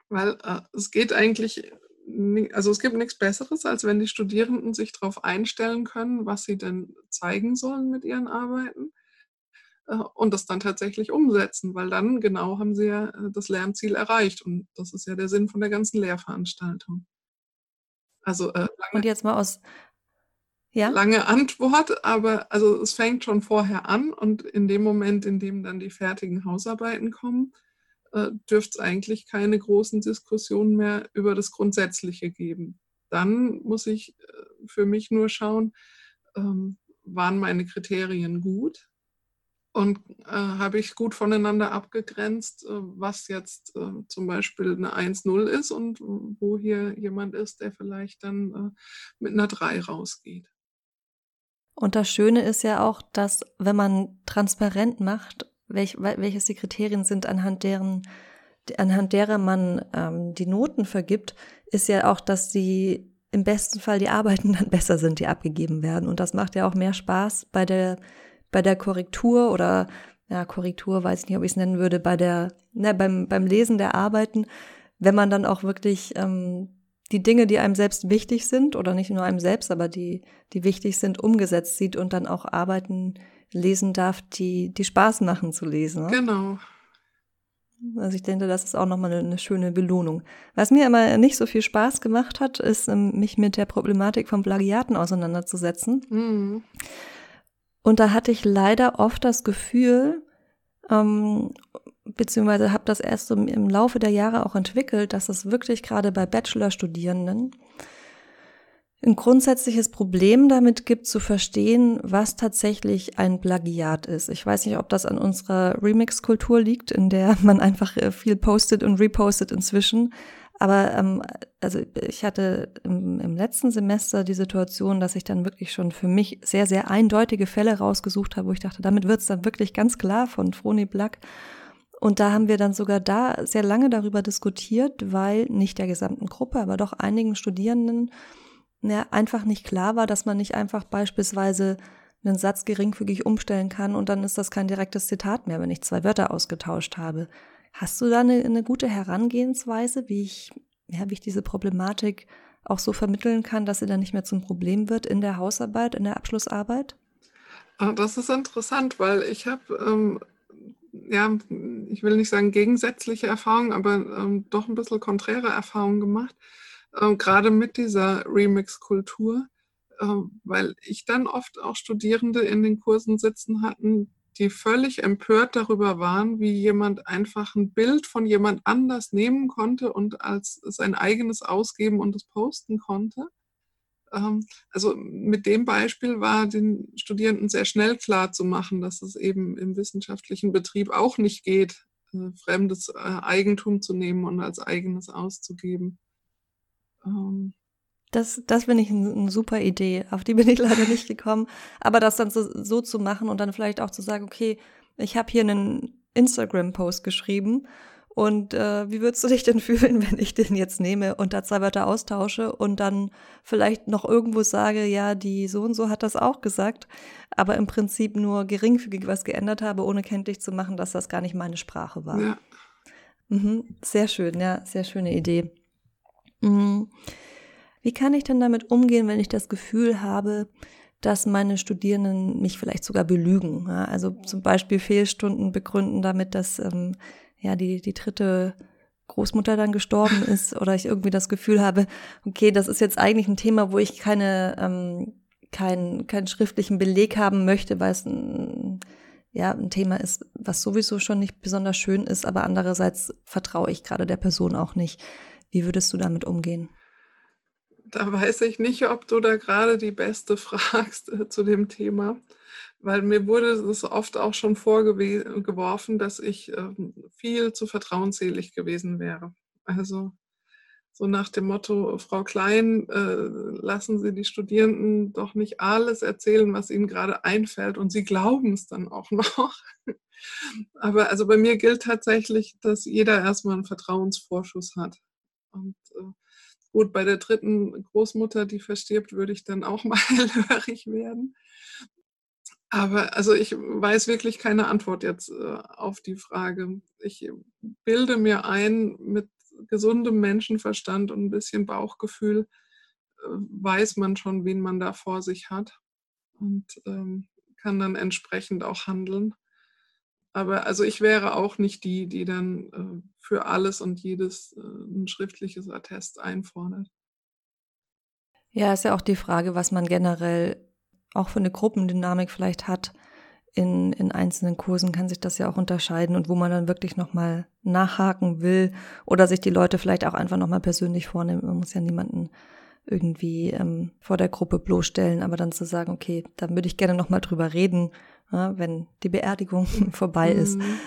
Weil äh, es geht eigentlich, also es gibt nichts Besseres, als wenn die Studierenden sich darauf einstellen können, was sie denn zeigen sollen mit ihren Arbeiten und das dann tatsächlich umsetzen, weil dann genau haben sie ja das Lernziel erreicht und das ist ja der Sinn von der ganzen Lehrveranstaltung. Also äh, und jetzt mal aus ja? lange Antwort, aber also es fängt schon vorher an und in dem Moment, in dem dann die fertigen Hausarbeiten kommen, äh, dürfte es eigentlich keine großen Diskussionen mehr über das Grundsätzliche geben. Dann muss ich äh, für mich nur schauen, ähm, waren meine Kriterien gut und äh, habe ich gut voneinander abgegrenzt, äh, was jetzt äh, zum Beispiel eine 1-0 ist und wo hier jemand ist, der vielleicht dann äh, mit einer 3 rausgeht. Und das Schöne ist ja auch, dass wenn man transparent macht, welch, welches die Kriterien sind, anhand deren anhand derer man ähm, die Noten vergibt, ist ja auch, dass die im besten Fall die Arbeiten [laughs] dann besser sind, die abgegeben werden. Und das macht ja auch mehr Spaß bei der bei der Korrektur oder ja, Korrektur weiß ich nicht, ob ich es nennen würde, bei der, ne, beim, beim Lesen der Arbeiten, wenn man dann auch wirklich ähm, die Dinge, die einem selbst wichtig sind, oder nicht nur einem selbst, aber die, die wichtig sind, umgesetzt sieht und dann auch Arbeiten lesen darf, die, die Spaß machen zu lesen. Ne? Genau. Also ich denke, das ist auch nochmal eine, eine schöne Belohnung. Was mir immer nicht so viel Spaß gemacht hat, ist, ähm, mich mit der Problematik von Plagiaten auseinanderzusetzen. Mhm. Und da hatte ich leider oft das Gefühl, ähm, beziehungsweise habe das erst so im Laufe der Jahre auch entwickelt, dass es wirklich gerade bei Bachelorstudierenden ein grundsätzliches Problem damit gibt, zu verstehen, was tatsächlich ein Plagiat ist. Ich weiß nicht, ob das an unserer Remix-Kultur liegt, in der [laughs] man einfach äh, viel postet und repostet inzwischen. Aber ähm, also ich hatte im, im letzten Semester die Situation, dass ich dann wirklich schon für mich sehr, sehr eindeutige Fälle rausgesucht habe, wo ich dachte, damit wird es dann wirklich ganz klar von Froni Black. Und da haben wir dann sogar da sehr lange darüber diskutiert, weil nicht der gesamten Gruppe, aber doch einigen Studierenden ja, einfach nicht klar war, dass man nicht einfach beispielsweise einen Satz geringfügig umstellen kann und dann ist das kein direktes Zitat mehr, wenn ich zwei Wörter ausgetauscht habe. Hast du da eine, eine gute Herangehensweise, wie ich, ja, wie ich diese Problematik auch so vermitteln kann, dass sie dann nicht mehr zum Problem wird in der Hausarbeit, in der Abschlussarbeit? Ah, das ist interessant, weil ich habe, ähm, ja, ich will nicht sagen gegensätzliche Erfahrungen, aber ähm, doch ein bisschen konträre Erfahrungen gemacht, ähm, gerade mit dieser Remix-Kultur, äh, weil ich dann oft auch Studierende in den Kursen sitzen hatten, die völlig empört darüber waren, wie jemand einfach ein Bild von jemand anders nehmen konnte und als sein eigenes ausgeben und es posten konnte. ähm, also mit dem Beispiel war den Studierenden sehr schnell klar zu machen, dass es eben im wissenschaftlichen Betrieb auch nicht geht, äh, fremdes äh, Eigentum zu nehmen und als eigenes auszugeben. Ähm. Das, das finde ich eine, eine super Idee. Auf die bin ich [laughs] leider nicht gekommen. Aber das dann so, so zu machen und dann vielleicht auch zu sagen, okay, ich habe hier einen Instagram-Post geschrieben und äh, wie würdest du dich denn [laughs] fühlen, wenn ich den jetzt nehme und da zwei Wörter austausche und dann vielleicht noch irgendwo sage, ja, die so und so hat das auch gesagt, aber im Prinzip nur geringfügig was geändert habe, ohne kenntlich zu machen, dass das gar nicht meine Sprache war. Ja. Mhm, sehr schön, ja, sehr schöne Idee. Mhm. Wie kann ich denn damit umgehen, wenn ich das Gefühl habe, dass meine Studierenden mich vielleicht sogar belügen? Ja? Also zum Beispiel Fehlstunden begründen damit, dass ähm, ja, die, die dritte Großmutter dann gestorben [laughs] ist oder ich irgendwie das Gefühl habe, okay, das ist jetzt eigentlich ein Thema, wo ich keine, ähm, keinen, keinen schriftlichen Beleg haben möchte, weil es ein, ja, ein Thema ist, was sowieso schon nicht besonders schön ist, aber andererseits vertraue ich gerade der Person auch nicht. Wie würdest du damit umgehen? Da weiß ich nicht, ob du da gerade die Beste [laughs] fragst äh, zu dem Thema weil mir wurde es oft auch schon vorgeworfen, dass ich ähm, viel zu vertrauensselig gewesen wäre. Also so nach dem Motto, Frau Klein, äh, lassen Sie die Studierenden doch nicht alles erzählen, was ihnen gerade einfällt und sie glauben es dann auch [laughs] noch. Aber also bei mir gilt tatsächlich, dass jeder erstmal einen Vertrauensvorschuss hat. Und äh, gut, bei der dritten Großmutter, die verstirbt, würde ich dann auch [laughs] mal hörig werden. Aber also ich weiß wirklich keine Antwort jetzt äh, auf die Frage. Ich bilde mir ein, mit gesundem Menschenverstand und ein bisschen Bauchgefühl äh, weiß man schon, wen man da vor sich hat und ähm, kann dann entsprechend auch handeln. Aber also ich wäre auch nicht die, die dann äh, für alles und jedes äh, ein schriftliches Attest einfordert. Ja, ist ja auch die Frage, was man generell auch für eine Gruppendynamik vielleicht hat. In, in einzelnen Kursen kann sich das ja auch unterscheiden und wo man dann wirklich nochmal nachhaken will oder sich die Leute vielleicht auch einfach nochmal persönlich vornehmen. Man muss ja niemanden irgendwie ähm, vor der Gruppe bloßstellen, aber dann zu sagen, okay, da würde ich gerne nochmal drüber reden, ja, wenn die Beerdigung [laughs] vorbei ist. Mhm.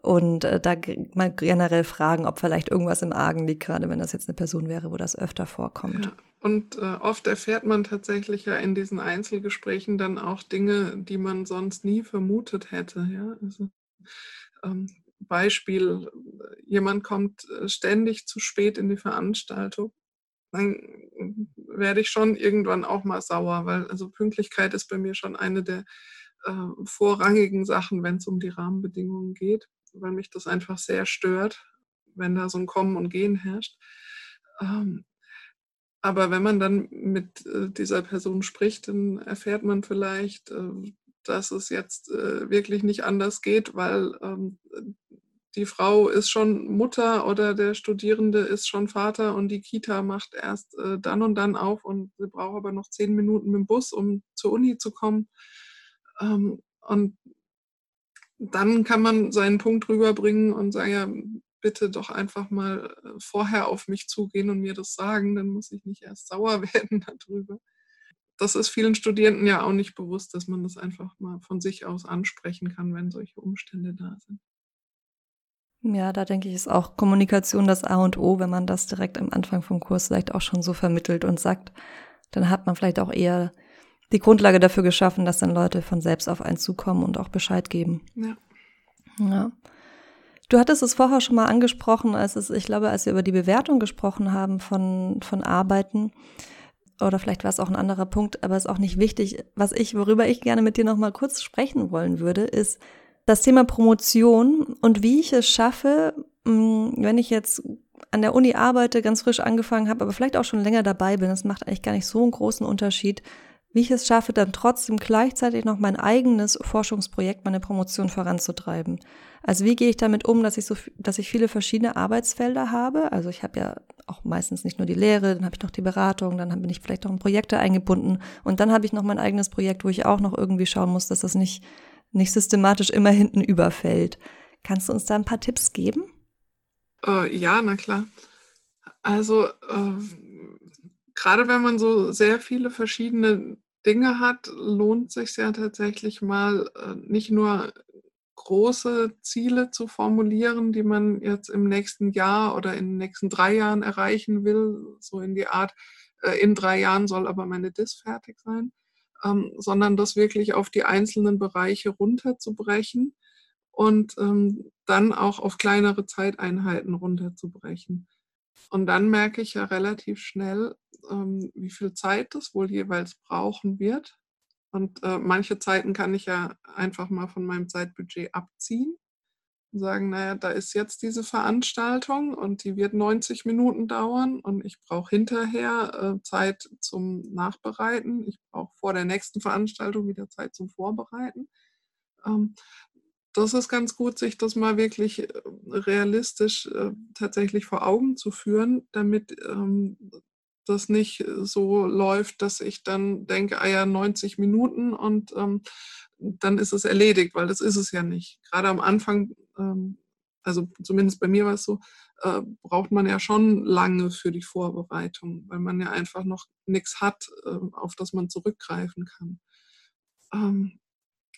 Und äh, da mal generell fragen, ob vielleicht irgendwas im Argen liegt, gerade wenn das jetzt eine Person wäre, wo das öfter vorkommt. Ja. Und äh, oft erfährt man tatsächlich ja in diesen Einzelgesprächen dann auch Dinge, die man sonst nie vermutet hätte. Ja? Also, ähm, Beispiel, jemand kommt äh, ständig zu spät in die Veranstaltung. Dann werde ich schon irgendwann auch mal sauer, weil also Pünktlichkeit ist bei mir schon eine der äh, vorrangigen Sachen, wenn es um die Rahmenbedingungen geht, weil mich das einfach sehr stört, wenn da so ein Kommen und Gehen herrscht. Ähm, aber wenn man dann mit äh, dieser Person spricht, dann erfährt man vielleicht, äh, dass es jetzt äh, wirklich nicht anders geht, weil ähm, die Frau ist schon Mutter oder der Studierende ist schon Vater und die Kita macht erst dann und dann auf und sie braucht aber noch zehn Minuten mit dem Bus, um zur Uni zu kommen. Ähm, und dann kann man seinen Punkt rüberbringen und sagen, ja, bitte doch einfach mal äh, vorher auf mich zugehen und mir das sagen, dann muss ich nicht erst sauer [laughs] werden darüber. Das ist vielen Studierenden ja auch nicht bewusst, dass man das einfach mal von sich aus ansprechen kann, wenn solche Umstände da sind. Ja, da denke ich, ist auch Kommunikation das A und O, wenn man das direkt am Anfang vom Kurs vielleicht auch schon so vermittelt und sagt, dann hat man vielleicht auch eher die Grundlage dafür geschaffen, dass dann Leute von selbst auf einen zukommen und auch Bescheid geben. Ja. Ja. Du hattest es vorher schon mal angesprochen, als es, ich glaube, als wir über die Bewertung gesprochen haben von, von Arbeiten. oder vielleicht war es auch ein anderer Punkt, aber ist auch nicht wichtig. Was ich, worüber ich gerne mit dir noch mal kurz sprechen wollen würde, ist das Thema Promotion und wie ich es schaffe, mm, wenn ich jetzt an der Uni arbeite, ganz frisch angefangen habe, aber vielleicht auch schon länger dabei bin, das macht eigentlich gar nicht so einen großen Unterschied, wie ich es schaffe, dann trotzdem gleichzeitig noch mein eigenes Forschungsprojekt, meine Promotion voranzutreiben. Also wie gehe ich damit um, dass ich so, dass ich viele verschiedene Arbeitsfelder habe? Also ich habe ja auch meistens nicht nur die Lehre, dann habe ich noch die Beratung, dann bin ich vielleicht auch in Projekte eingebunden und dann habe ich noch mein eigenes Projekt, wo ich auch noch irgendwie schauen muss, dass das nicht, nicht systematisch immer hinten überfällt. Kannst du uns da ein paar Tipps geben? Äh, ja, na klar. Also äh, gerade wenn man so sehr viele verschiedene Dinge hat, lohnt sich ja tatsächlich mal äh, nicht nur große Ziele zu formulieren, die man jetzt im nächsten Jahr oder in den nächsten drei Jahren erreichen will, so in die Art, äh, in drei Jahren soll aber meine Dis fertig sein, ähm, sondern das wirklich auf die einzelnen Bereiche runterzubrechen und ähm, dann auch auf kleinere Zeiteinheiten runterzubrechen. Und dann merke ich ja relativ schnell, ähm, wie viel Zeit das wohl jeweils brauchen wird. Und äh, manche Zeiten kann ich ja einfach mal von meinem Zeitbudget abziehen und sagen, naja, da ist jetzt diese Veranstaltung und die wird 90 Minuten dauern und ich brauche hinterher äh, Zeit zum Nachbereiten. Ich brauche vor der nächsten Veranstaltung wieder Zeit zum Vorbereiten. Ähm, das ist ganz gut, sich das mal wirklich äh, realistisch äh, tatsächlich vor Augen zu führen, damit ähm, das nicht so läuft, dass ich dann denke, ah ja, 90 Minuten und ähm, dann ist es erledigt, weil das ist es ja nicht. Gerade am Anfang, ähm, also zumindest bei mir war es so, äh, braucht man ja schon lange für die Vorbereitung, weil man ja einfach noch nichts hat, äh, auf das man zurückgreifen kann. Ähm,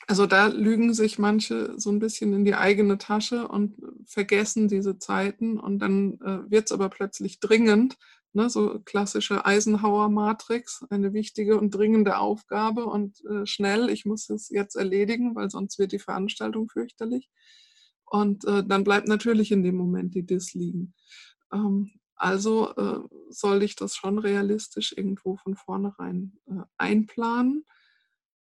also da lügen sich manche so ein bisschen in die eigene Tasche und vergessen diese Zeiten und dann äh, wird es aber plötzlich dringend, ne, so klassische Eisenhower-Matrix, eine wichtige und dringende Aufgabe und äh, schnell, ich muss es jetzt erledigen, weil sonst wird die Veranstaltung fürchterlich. Und äh, dann bleibt natürlich in dem Moment die Dis liegen. Ähm, also äh, soll ich das schon realistisch irgendwo von vornherein äh, einplanen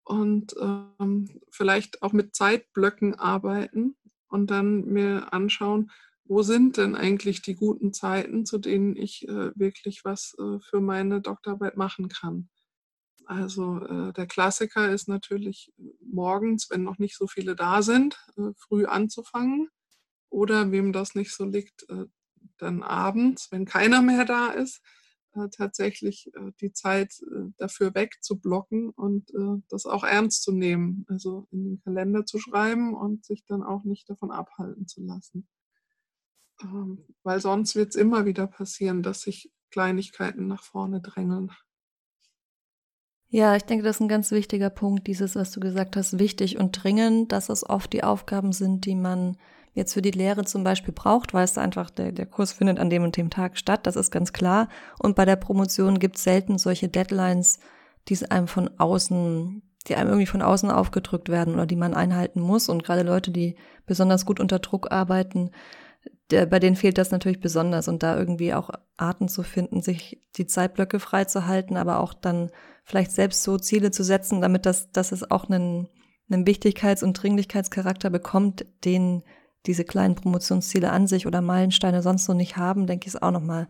und ähm, vielleicht auch mit Zeitblöcken arbeiten und dann mir anschauen, wo sind denn eigentlich die guten Zeiten, zu denen ich äh, wirklich was äh, für meine Doktorarbeit machen kann. Also äh, der Klassiker ist natürlich morgens, wenn noch nicht so viele da sind, äh, früh anzufangen. Oder wem das nicht so liegt, äh, dann abends, wenn keiner mehr da ist, äh, tatsächlich die Zeit dafür wegzublocken und das auch ernst zu nehmen. Also in den Kalender zu schreiben und sich dann auch nicht davon abhalten zu lassen. Ähm, weil sonst wird es immer wieder passieren, dass sich Kleinigkeiten nach vorne drängeln. Ja, ich denke, das ist ein ganz wichtiger Punkt, dieses, was du gesagt hast, wichtig und dringend, dass es oft die Aufgaben sind, die man jetzt für die Lehre zum Beispiel braucht, weil es einfach, der, der Kurs findet an dem und dem Tag statt, das ist ganz klar. Und bei der Promotion gibt es selten solche Deadlines, die es einem von außen, die einem irgendwie von außen aufgedrückt werden oder die man einhalten muss. Und gerade Leute, die besonders gut unter Druck arbeiten, bei denen fehlt das natürlich besonders und da irgendwie auch Arten zu finden, sich die Zeitblöcke freizuhalten, aber auch dann vielleicht selbst so Ziele zu setzen, damit das, dass es auch einen, einen Wichtigkeits- und Dringlichkeitscharakter bekommt, den diese kleinen Promotionsziele an sich oder Meilensteine sonst so nicht haben, denke ich, ist auch nochmal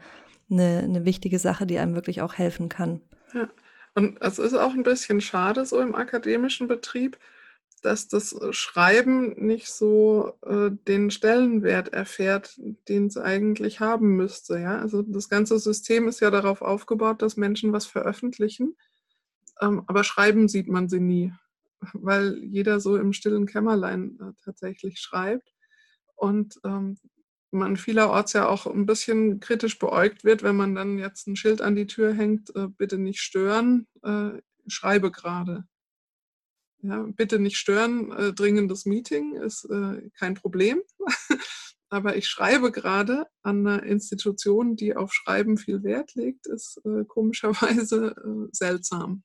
eine, eine wichtige Sache, die einem wirklich auch helfen kann. Ja. Und es ist auch ein bisschen schade so im akademischen Betrieb, dass das äh, Schreiben nicht so äh, den Stellenwert erfährt, den es eigentlich haben müsste. Ja? Also das ganze System ist ja darauf aufgebaut, dass Menschen was veröffentlichen, ähm, aber schreiben sieht man sie nie, [laughs] weil jeder so im stillen Kämmerlein äh, tatsächlich schreibt und ähm, man vielerorts ja auch ein bisschen kritisch beäugt wird, wenn man dann jetzt ein Schild an die Tür hängt, äh, bitte nicht stören, äh, schreibe gerade. Ja, bitte nicht stören, äh, dringendes Meeting ist äh, kein Problem. [laughs] Aber ich schreibe gerade an einer Institution, die auf Schreiben viel Wert legt, ist äh, komischerweise äh, seltsam.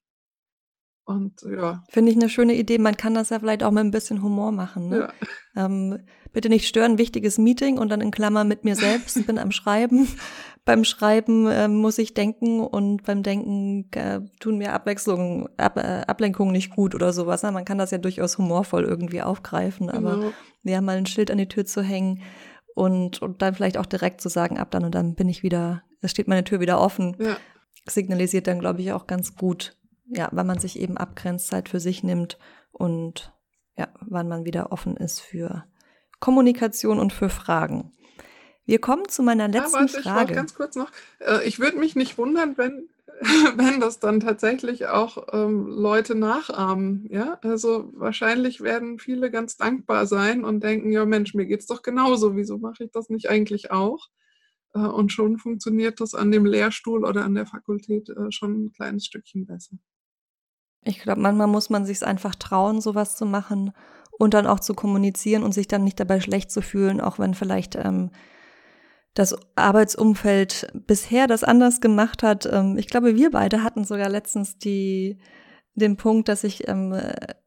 Und ja. Finde ich eine schöne Idee. Man kann das ja vielleicht auch mit ein bisschen Humor machen. Ne? Ja. Ähm, bitte nicht stören, wichtiges Meeting und dann in Klammer mit mir selbst, [laughs] bin am Schreiben. Beim Schreiben äh, muss ich denken und beim Denken äh, tun mir Abwechslungen, Ab, äh, Ablenkungen nicht gut oder sowas. Ne? Man kann das ja durchaus humorvoll irgendwie aufgreifen, aber genau. ja, mal ein Schild an die Tür zu hängen und, und dann vielleicht auch direkt zu sagen, ab dann und dann bin ich wieder, es steht meine Tür wieder offen, ja. signalisiert dann, glaube ich, auch ganz gut, ja, weil man sich eben abgrenzt, Zeit für sich nimmt und ja, wann man wieder offen ist für Kommunikation und für Fragen. Wir kommen zu meiner letzten ja, warte, Frage. Ich ganz kurz noch. Äh, ich würde mich nicht wundern, wenn, [laughs] wenn das dann tatsächlich auch ähm, Leute nachahmen. Ja, also wahrscheinlich werden viele ganz dankbar sein und denken, ja Mensch, mir geht es doch genauso. Wieso mache ich das nicht eigentlich auch? Äh, und schon funktioniert das an dem Lehrstuhl oder an der Fakultät äh, schon ein kleines Stückchen besser. Ich glaube, manchmal muss man sich einfach trauen, sowas zu machen und dann auch zu kommunizieren und sich dann nicht dabei schlecht zu fühlen, auch wenn vielleicht ähm, das Arbeitsumfeld bisher das anders gemacht hat. Ähm, ich glaube, wir beide hatten sogar letztens die, den Punkt, dass ich ähm,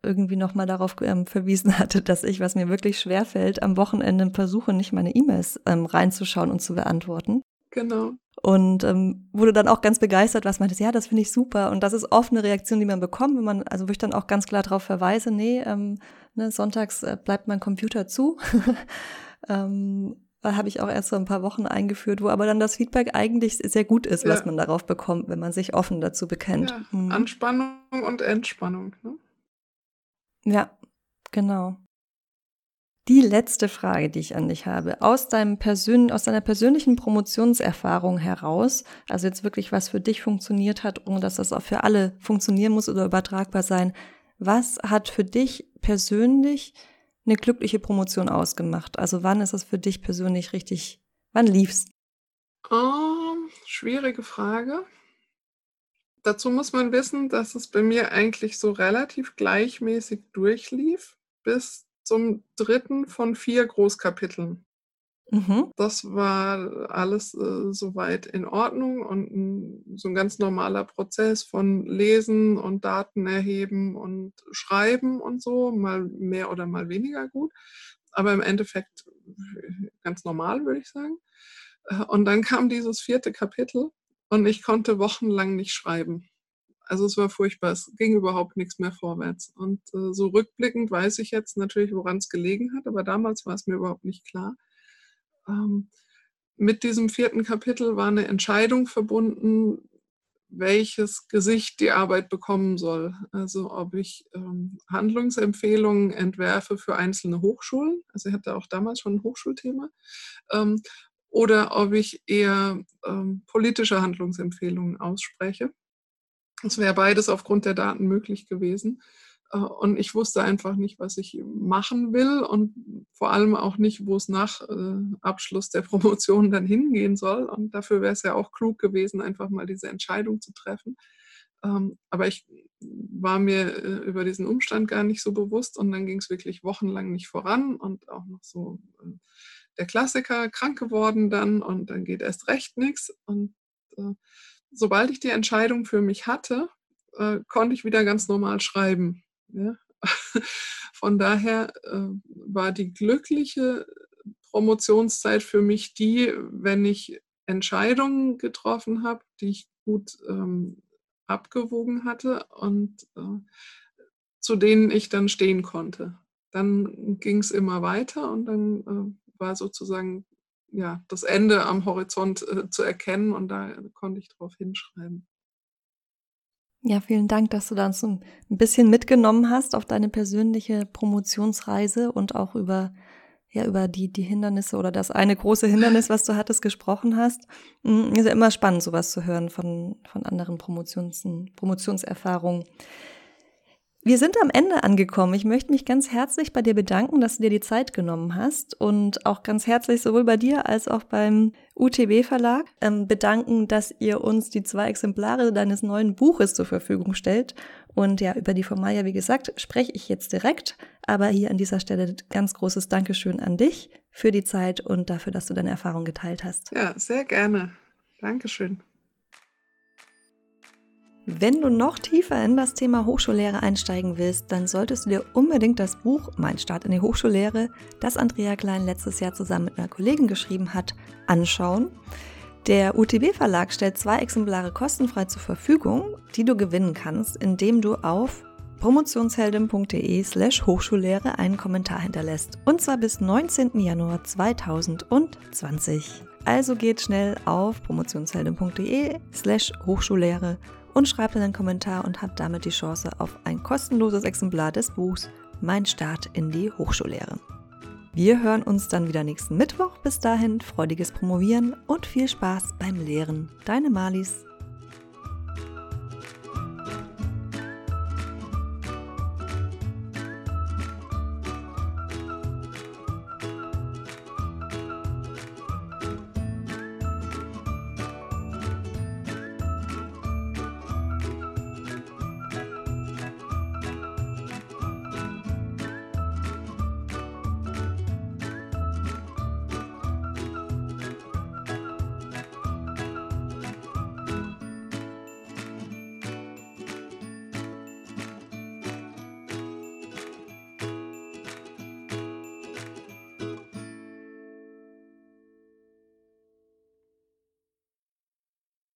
irgendwie nochmal darauf ähm, verwiesen hatte, dass ich, was mir wirklich schwerfällt, am Wochenende versuche, nicht meine E-Mails ähm, reinzuschauen und zu beantworten. Genau. Und ähm, wurde dann auch ganz begeistert, was meinte, ja, das finde ich super. Und das ist oft eine Reaktion, die man bekommt, wenn man, also wo ich dann auch ganz klar darauf verweise, nee, ähm, ne, sonntags äh, bleibt mein Computer zu. [laughs] ähm, habe ich auch erst so ein paar Wochen eingeführt, wo aber dann das Feedback eigentlich sehr gut ist, ja. was man darauf bekommt, wenn man sich offen dazu bekennt. Ja, hm. Anspannung und Entspannung. Ne? Ja, genau. Die letzte Frage, die ich an dich habe, aus deinem Persön aus deiner persönlichen Promotionserfahrung heraus, also jetzt wirklich was für dich funktioniert hat, ohne dass das auch für alle funktionieren muss oder übertragbar sein. Was hat für dich persönlich eine glückliche Promotion ausgemacht? Also wann ist es für dich persönlich richtig, wann lief's? Um, schwierige Frage. Dazu muss man wissen, dass es bei mir eigentlich so relativ gleichmäßig durchlief bis zum dritten von vier Großkapiteln. Mhm. Das war alles äh, soweit in Ordnung und ein, so ein ganz normaler Prozess von Lesen und Daten erheben und Schreiben und so, mal mehr oder mal weniger gut, aber im Endeffekt ganz normal, würde ich sagen. Äh, und dann kam dieses vierte Kapitel und ich konnte wochenlang nicht schreiben. Also es war furchtbar, es ging überhaupt nichts mehr vorwärts. Und äh, so rückblickend weiß ich jetzt natürlich, woran es gelegen hat, aber damals war es mir überhaupt nicht klar ähm, mit diesem vierten Kapitel war eine Entscheidung verbunden, welches Gesicht die Arbeit bekommen soll. Also ob ich ähm, Handlungsempfehlungen entwerfe für einzelne Hochschulen, also ich hatte auch damals schon ein Hochschulthema, ähm, oder ob ich eher ähm, politische Handlungsempfehlungen ausspreche. Es wäre beides aufgrund der Daten möglich gewesen. Äh, und ich wusste einfach nicht, was ich machen will und vor allem auch nicht, wo es nach äh, Abschluss der [laughs] Promotion dann hingehen soll. Und dafür wäre es ja auch klug gewesen, einfach mal diese Entscheidung zu treffen. Ähm, aber ich war mir äh, über diesen Umstand gar nicht so bewusst und dann ging es wirklich wochenlang nicht voran und auch noch so der Klassiker krank geworden dann und dann geht erst recht nichts. Und sobald ich die Entscheidung für mich hatte, konnte ich wieder ganz normal schreiben. Ja? [laughs] Von daher äh, war die glückliche Promotionszeit für mich die, wenn ich Entscheidungen getroffen habe, die ich gut ähm, abgewogen hatte und äh, zu denen ich dann stehen konnte. Dann ging es immer weiter und dann äh, war sozusagen ja, das Ende am Horizont äh, zu erkennen und da konnte ich drauf hinschreiben. Ja, vielen Dank, dass du da uns ein bisschen mitgenommen hast auf deine persönliche Promotionsreise und auch über ja über die die Hindernisse oder das eine große Hindernis, was du hattest, gesprochen hast. Hm, ist ja immer spannend, sowas zu hören von von anderen Promotions Promotionserfahrungen. Wir sind am Ende angekommen. Ich möchte mich ganz herzlich bei dir bedanken, dass du dir die Zeit genommen hast und auch ganz herzlich sowohl bei dir als auch beim UTB Verlag ähm, bedanken, dass ihr uns die zwei Exemplare deines neuen Buches zur Verfügung stellt. Und ja, über die Formalia, wie gesagt, spreche ich jetzt direkt. Aber hier an dieser Stelle ganz großes Dankeschön an dich für die Zeit und dafür, dass du deine Erfahrung geteilt hast. Ja, sehr gerne. Dankeschön. Wenn du noch tiefer in das Thema Hochschullehre einsteigen willst, dann solltest du dir unbedingt das Buch Mein Start in die Hochschullehre, das Andrea Klein letztes Jahr zusammen mit einer Kollegin geschrieben hat, anschauen. Der UTB Verlag stellt zwei Exemplare kostenfrei zur Verfügung, die du gewinnen kannst, indem du auf promotionsheldin.de slash Hochschullehre einen Kommentar hinterlässt. Und zwar bis 19. Januar 2020. Also geht schnell auf promotionsheldin.de slash Hochschullehre und schreibt einen Kommentar und habt damit die Chance auf ein kostenloses Exemplar des Buchs Mein Start in die Hochschullehre. Wir hören uns dann wieder nächsten Mittwoch. Bis dahin freudiges Promovieren und viel Spaß beim Lehren. Deine Malis.